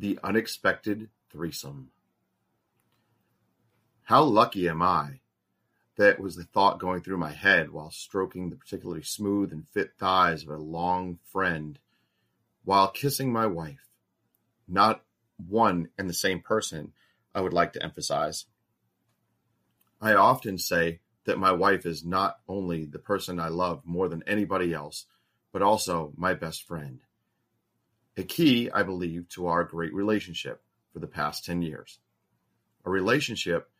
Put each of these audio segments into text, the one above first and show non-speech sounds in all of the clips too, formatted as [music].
The Unexpected Threesome. How lucky am I? That was the thought going through my head while stroking the particularly smooth and fit thighs of a long friend while kissing my wife. Not one and the same person, I would like to emphasize. I often say that my wife is not only the person I love more than anybody else, but also my best friend. A key, I believe, to our great relationship for the past 10 years. A relationship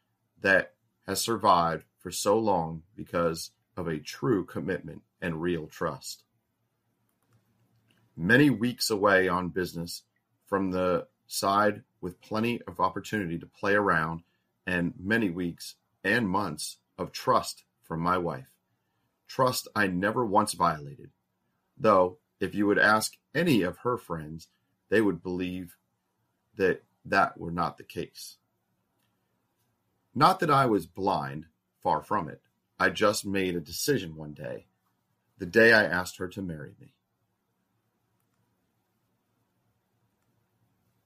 that has survived for so long because of a true commitment and real trust. Many weeks away on business from the side with plenty of opportunity to play around, and many weeks and months of trust from my wife. Trust I never once violated. Though, if you would ask any of her friends, they would believe that that were not the case. Not that I was blind, far from it. I just made a decision one day, the day I asked her to marry me.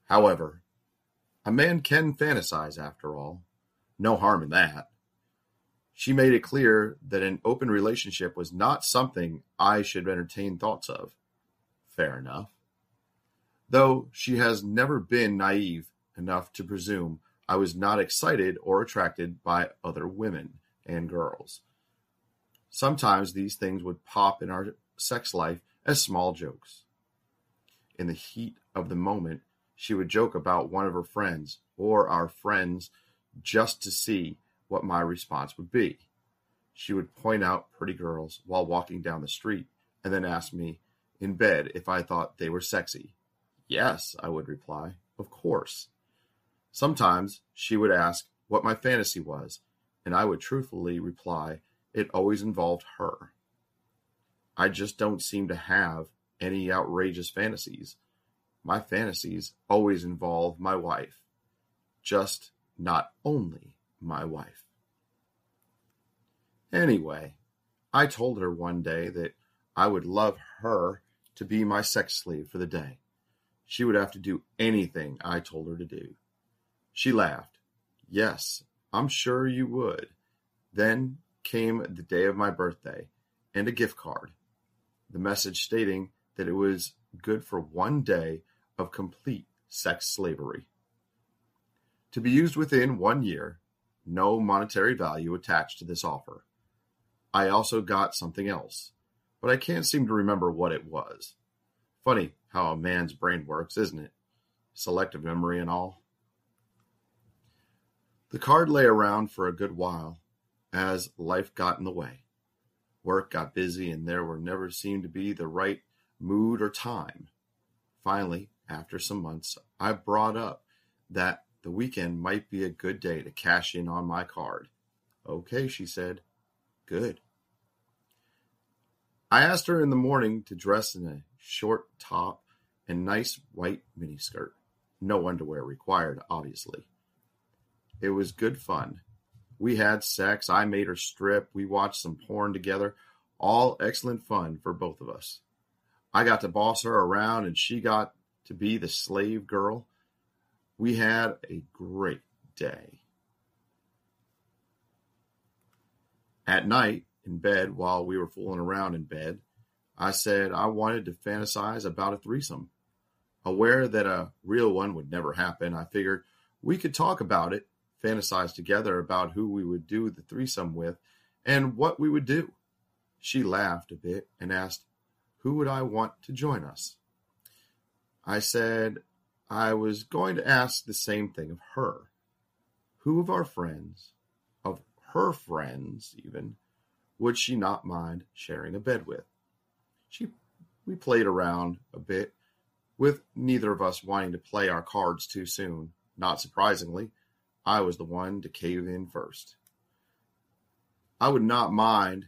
However, a man can fantasize after all. No harm in that. She made it clear that an open relationship was not something I should entertain thoughts of. Fair enough. Though she has never been naive enough to presume I was not excited or attracted by other women and girls. Sometimes these things would pop in our sex life as small jokes. In the heat of the moment, she would joke about one of her friends or our friends just to see what my response would be. She would point out pretty girls while walking down the street and then ask me in bed if I thought they were sexy. Yes, I would reply, of course. Sometimes she would ask what my fantasy was, and I would truthfully reply it always involved her. I just don't seem to have any outrageous fantasies. My fantasies always involve my wife, just not only my wife. Anyway, I told her one day that I would love her to be my sex slave for the day. She would have to do anything I told her to do. She laughed. Yes, I'm sure you would. Then came the day of my birthday and a gift card. The message stating that it was good for one day of complete sex slavery. To be used within one year, no monetary value attached to this offer. I also got something else, but I can't seem to remember what it was. Funny how a man's brain works, isn't it? Selective memory and all. The card lay around for a good while as life got in the way. Work got busy and there were never seemed to be the right mood or time. Finally, after some months, I brought up that the weekend might be a good day to cash in on my card. Okay, she said. Good. I asked her in the morning to dress in a short top and nice white miniskirt. No underwear required, obviously. It was good fun. We had sex. I made her strip. We watched some porn together. All excellent fun for both of us. I got to boss her around and she got to be the slave girl. We had a great day. At night, in bed, while we were fooling around in bed, I said I wanted to fantasize about a threesome. Aware that a real one would never happen, I figured we could talk about it, fantasize together about who we would do the threesome with, and what we would do. She laughed a bit and asked, Who would I want to join us? I said I was going to ask the same thing of her. Who of our friends, of her friends even, would she not mind sharing a bed with? She we played around a bit, with neither of us wanting to play our cards too soon. Not surprisingly, I was the one to cave in first. I would not mind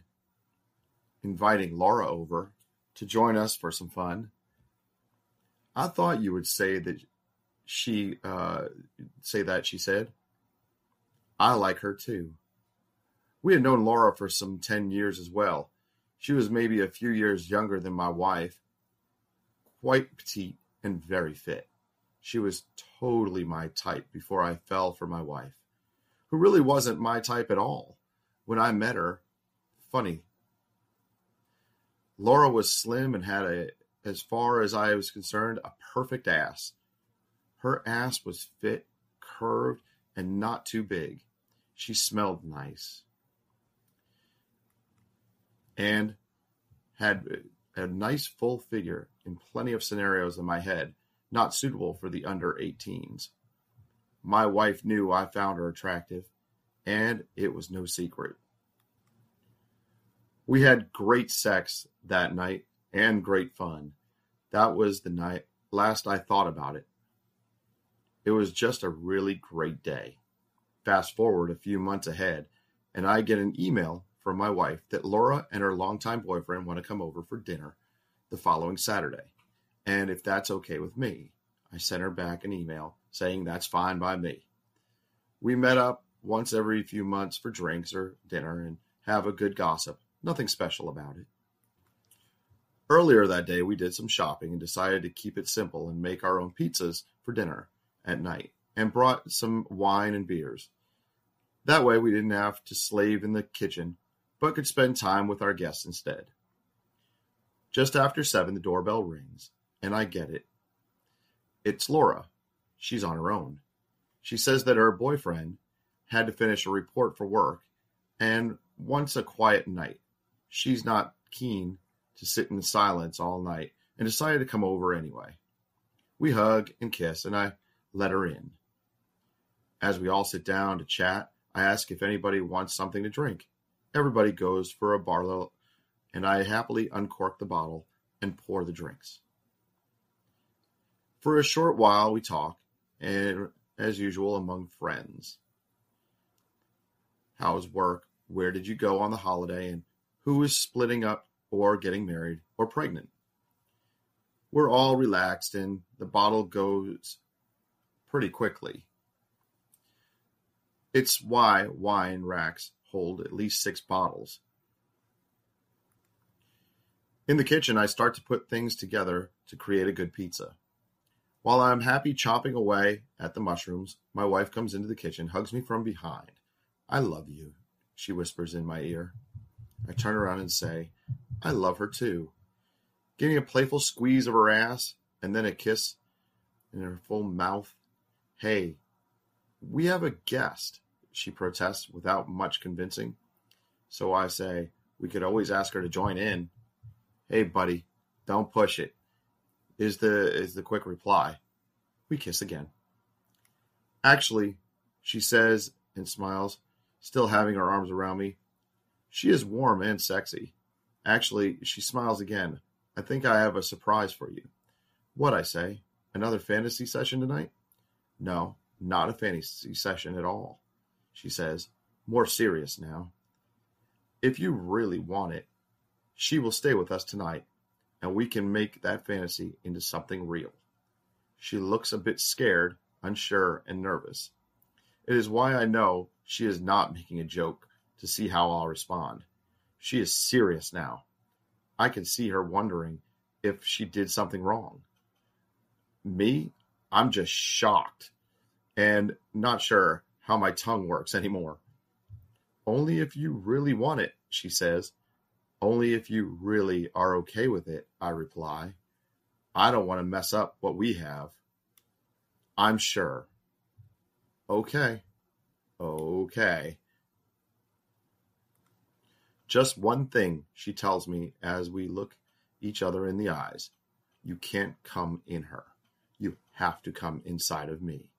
inviting Laura over to join us for some fun. I thought you would say that she uh, say that she said. I like her too. We had known Laura for some ten years as well. She was maybe a few years younger than my wife, quite petite and very fit. She was totally my type before I fell for my wife, who really wasn't my type at all. When I met her, funny. Laura was slim and had a, as far as I was concerned, a perfect ass. Her ass was fit, curved, and not too big. She smelled nice. And had a nice full figure in plenty of scenarios in my head, not suitable for the under 18s. My wife knew I found her attractive, and it was no secret. We had great sex that night and great fun. That was the night last I thought about it. It was just a really great day. Fast forward a few months ahead, and I get an email from my wife that Laura and her longtime boyfriend want to come over for dinner the following Saturday, and if that's okay with me. I sent her back an email saying that's fine by me. We met up once every few months for drinks or dinner and have a good gossip. Nothing special about it. Earlier that day, we did some shopping and decided to keep it simple and make our own pizzas for dinner at night and brought some wine and beers. That way, we didn't have to slave in the kitchen, but could spend time with our guests instead. Just after seven, the doorbell rings, and I get it. It's Laura. She's on her own. She says that her boyfriend had to finish a report for work and wants a quiet night. She's not keen to sit in silence all night and decided to come over anyway. We hug and kiss, and I let her in. As we all sit down to chat, I ask if anybody wants something to drink. Everybody goes for a Barolo, and I happily uncork the bottle and pour the drinks. For a short while, we talk, and as usual, among friends. How's work? Where did you go on the holiday? And who is splitting up or getting married or pregnant? We're all relaxed, and the bottle goes pretty quickly. It's why wine racks hold at least six bottles. In the kitchen, I start to put things together to create a good pizza. While I'm happy chopping away at the mushrooms, my wife comes into the kitchen, hugs me from behind. I love you, she whispers in my ear. I turn around and say, I love her too. Getting a playful squeeze of her ass and then a kiss in her full mouth. Hey, we have a guest she protests without much convincing. So I say, we could always ask her to join in. Hey, buddy, don't push it. Is the is the quick reply. We kiss again. Actually, she says and smiles, still having her arms around me. She is warm and sexy. Actually, she smiles again. I think I have a surprise for you. What I say? Another fantasy session tonight? No, not a fantasy session at all she says, more serious now. If you really want it, she will stay with us tonight, and we can make that fantasy into something real. She looks a bit scared, unsure, and nervous. It is why I know she is not making a joke to see how I'll respond. She is serious now. I can see her wondering if she did something wrong. Me, I'm just shocked and not sure how my tongue works anymore. Only if you really want it, she says. Only if you really are okay with it, I reply. I don't want to mess up what we have. I'm sure. Okay. Okay. Just one thing, she tells me as we look each other in the eyes. You can't come in her. You have to come inside of me.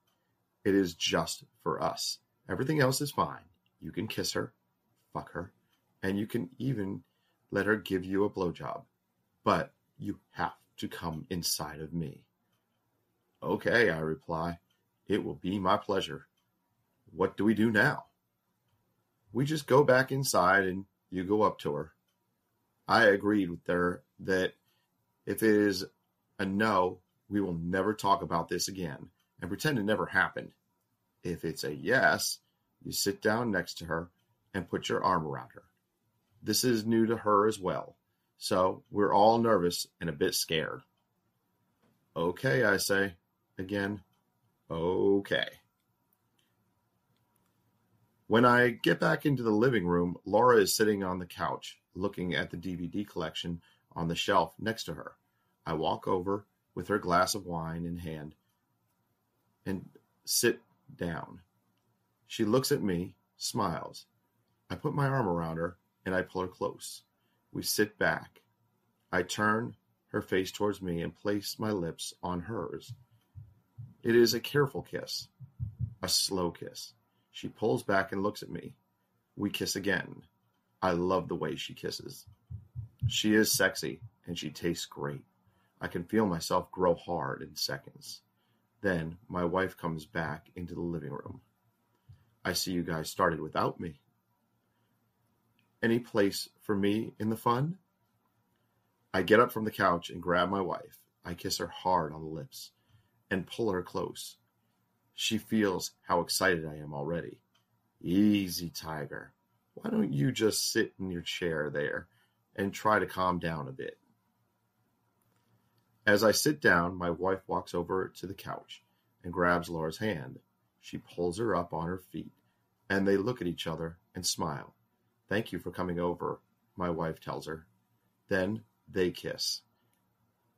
It is just for us. Everything else is fine. You can kiss her, fuck her, and you can even let her give you a blowjob. But you have to come inside of me. Okay, I reply. It will be my pleasure. What do we do now? We just go back inside and you go up to her. I agreed with her that if it is a no, we will never talk about this again and pretend it never happened. If it's a yes, you sit down next to her and put your arm around her. This is new to her as well, so we're all nervous and a bit scared. Okay, I say, again? Okay. When I get back into the living room, Laura is sitting on the couch, looking at the DVD collection on the shelf next to her. I walk over with her glass of wine in hand and sit down. She looks at me, smiles. I put my arm around her and I pull her close. We sit back. I turn her face towards me and place my lips on hers. It is a careful kiss, a slow kiss. She pulls back and looks at me. We kiss again. I love the way she kisses. She is sexy and she tastes great. I can feel myself grow hard in seconds. Then my wife comes back into the living room. I see you guys started without me. Any place for me in the fun? I get up from the couch and grab my wife. I kiss her hard on the lips and pull her close. She feels how excited I am already. Easy, Tiger. Why don't you just sit in your chair there and try to calm down a bit? As I sit down, my wife walks over to the couch and grabs Laura's hand. She pulls her up on her feet, and they look at each other and smile. Thank you for coming over, my wife tells her. Then they kiss.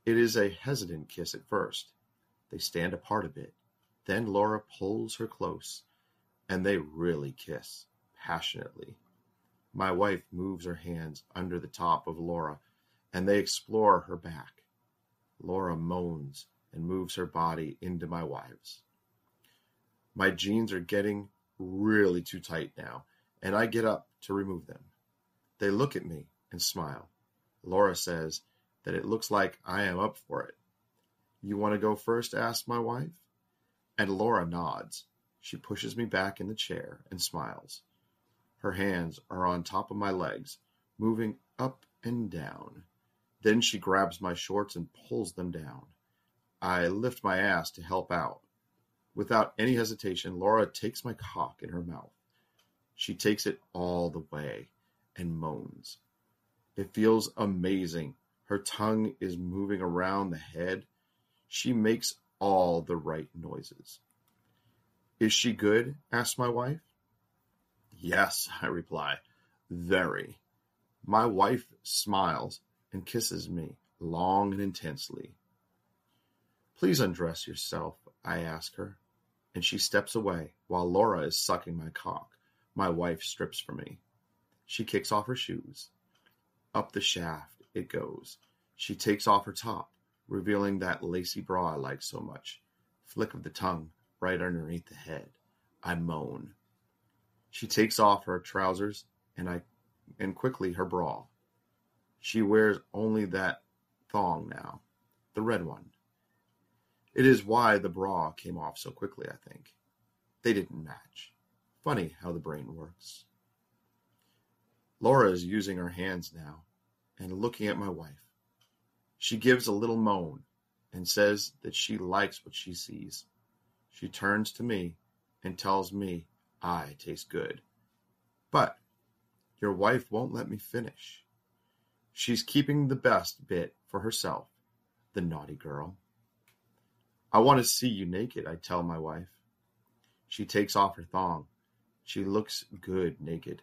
It is a hesitant kiss at first. They stand apart a bit. Then Laura pulls her close, and they really kiss passionately. My wife moves her hands under the top of Laura, and they explore her back. Laura moans and moves her body into my wife's. My jeans are getting really too tight now, and I get up to remove them. They look at me and smile. Laura says that it looks like I am up for it. You want to go first? asks my wife. And Laura nods. She pushes me back in the chair and smiles. Her hands are on top of my legs, moving up and down. Then she grabs my shorts and pulls them down. I lift my ass to help out. Without any hesitation, Laura takes my cock in her mouth. She takes it all the way and moans. It feels amazing. Her tongue is moving around the head. She makes all the right noises. Is she good? asks my wife. Yes, [laughs] I reply. Very. My wife smiles and kisses me long and intensely. Please undress yourself, I ask her, and she steps away while Laura is sucking my cock. My wife strips for me. She kicks off her shoes. Up the shaft it goes. She takes off her top, revealing that lacy bra I like so much. Flick of the tongue right underneath the head. I moan. She takes off her trousers and I and quickly her bra. She wears only that thong now, the red one. It is why the bra came off so quickly, I think. They didn't match. Funny how the brain works. Laura is using her hands now and looking at my wife. She gives a little moan and says that she likes what she sees. She turns to me and tells me I taste good. But your wife won't let me finish. She's keeping the best bit for herself, the naughty girl. I want to see you naked, I tell my wife. She takes off her thong. She looks good naked.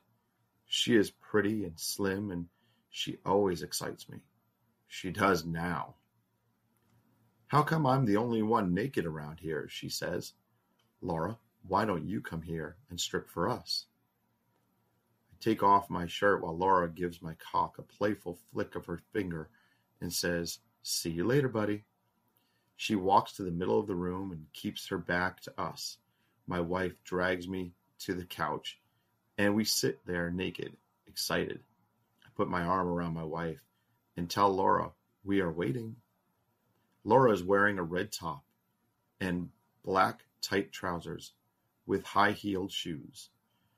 She is pretty and slim, and she always excites me. She does now. How come I'm the only one naked around here? she says. Laura, why don't you come here and strip for us? Take off my shirt while Laura gives my cock a playful flick of her finger and says, See you later, buddy. She walks to the middle of the room and keeps her back to us. My wife drags me to the couch and we sit there naked, excited. I put my arm around my wife and tell Laura we are waiting. Laura is wearing a red top and black tight trousers with high heeled shoes.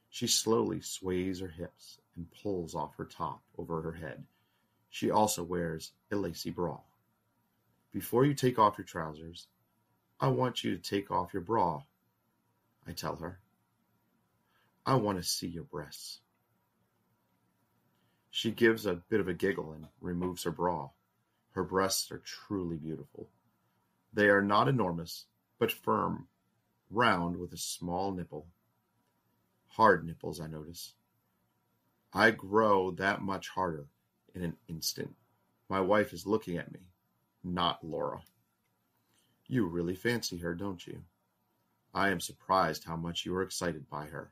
She slowly sways her hips and pulls off her top over her head. She also wears a lacy bra. Before you take off your trousers, I want you to take off your bra, I tell her. I want to see your breasts. She gives a bit of a giggle and removes her bra. Her breasts are truly beautiful. They are not enormous, but firm, round with a small nipple. Hard nipples, I notice. I grow that much harder in an instant. My wife is looking at me, not Laura. You really fancy her, don't you? I am surprised how much you are excited by her.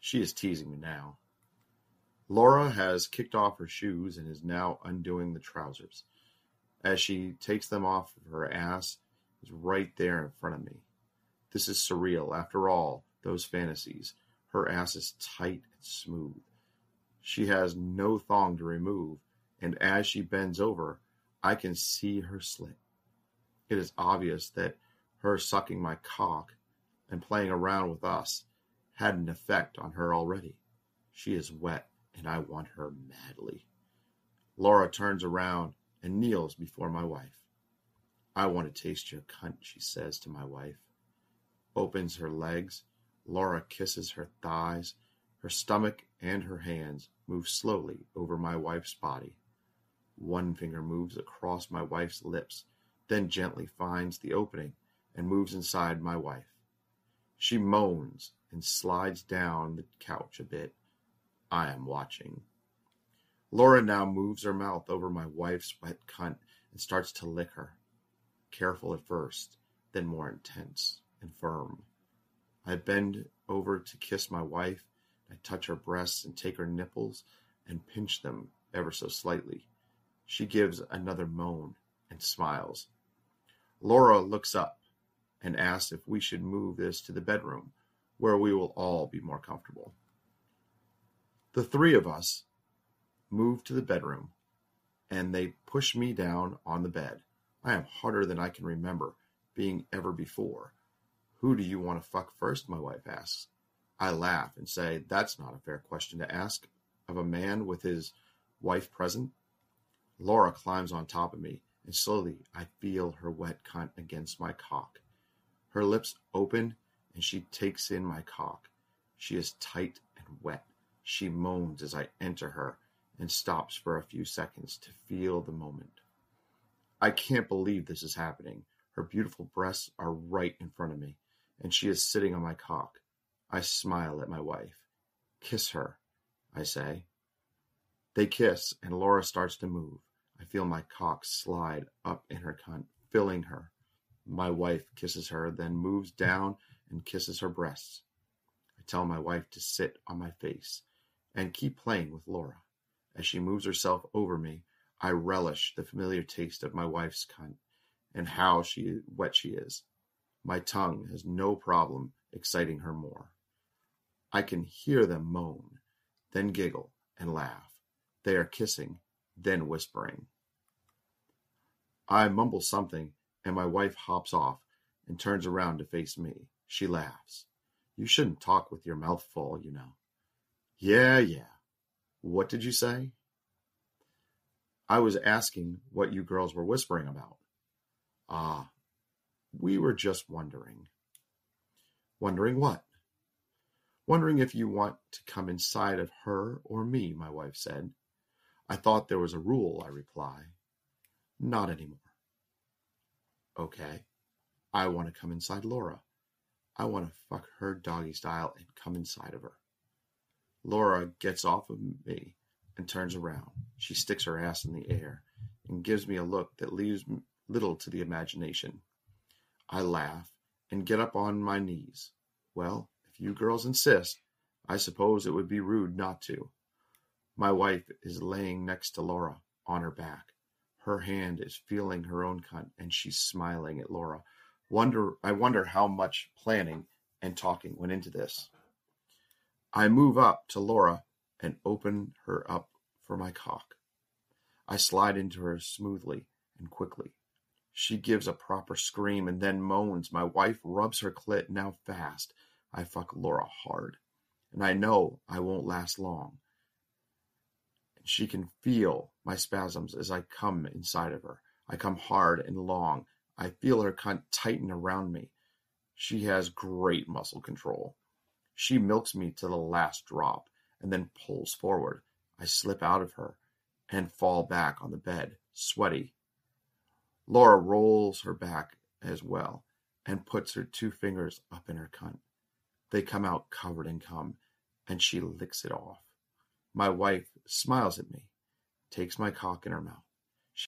She is teasing me now. Laura has kicked off her shoes and is now undoing the trousers. As she takes them off, her ass is right there in front of me. This is surreal. After all, those fantasies. Her ass is tight and smooth. She has no thong to remove, and as she bends over, I can see her slit. It is obvious that her sucking my cock and playing around with us had an effect on her already. She is wet, and I want her madly. Laura turns around and kneels before my wife. I want to taste your cunt, she says to my wife. Opens her legs. Laura kisses her thighs. Her stomach and her hands move slowly over my wife's body. One finger moves across my wife's lips, then gently finds the opening and moves inside my wife. She moans and slides down the couch a bit. I am watching. Laura now moves her mouth over my wife's wet cunt and starts to lick her. Careful at first, then more intense and firm. I bend over to kiss my wife. I touch her breasts and take her nipples and pinch them ever so slightly. She gives another moan and smiles. Laura looks up and asks if we should move this to the bedroom, where we will all be more comfortable. The three of us move to the bedroom, and they push me down on the bed. I am harder than I can remember being ever before. Who do you want to fuck first? My wife asks. I laugh and say, That's not a fair question to ask of a man with his wife present. Laura climbs on top of me, and slowly I feel her wet cunt against my cock. Her lips open and she takes in my cock. She is tight and wet. She moans as I enter her and stops for a few seconds to feel the moment. I can't believe this is happening. Her beautiful breasts are right in front of me, and she is sitting on my cock. I smile at my wife. Kiss her, I say. They kiss, and Laura starts to move. I feel my cock slide up in her cunt, filling her. My wife kisses her, then moves down and kisses her breasts. I tell my wife to sit on my face and keep playing with Laura. As she moves herself over me, I relish the familiar taste of my wife's cunt and how she wet she is. My tongue has no problem exciting her more. I can hear them moan, then giggle and laugh. They are kissing, then whispering. I mumble something and my wife hops off and turns around to face me. She laughs. You shouldn't talk with your mouth full, you know. Yeah, yeah. What did you say? I was asking what you girls were whispering about. Ah, we were just wondering. Wondering what? Wondering if you want to come inside of her or me, my wife said. I thought there was a rule, I reply. Not anymore. Okay. I want to come inside Laura. I want to fuck her doggy style and come inside of her. Laura gets off of me and turns around. She sticks her ass in the air and gives me a look that leaves little to the imagination. I laugh and get up on my knees. Well, if you girls insist, I suppose it would be rude not to. My wife is laying next to Laura on her back. Her hand is feeling her own cunt, and she's smiling at Laura. Wonder, I wonder how much planning and talking went into this. I move up to Laura and open her up for my cock. I slide into her smoothly and quickly. She gives a proper scream and then moans. My wife rubs her clit now fast. I fuck Laura hard, and I know I won't last long. And She can feel my spasms as I come inside of her. I come hard and long. I feel her cunt tighten around me. She has great muscle control. She milks me to the last drop and then pulls forward. I slip out of her and fall back on the bed, sweaty. Laura rolls her back as well and puts her two fingers up in her cunt. They come out covered in cum, and she licks it off. My wife smiles at me, takes my cock in her mouth,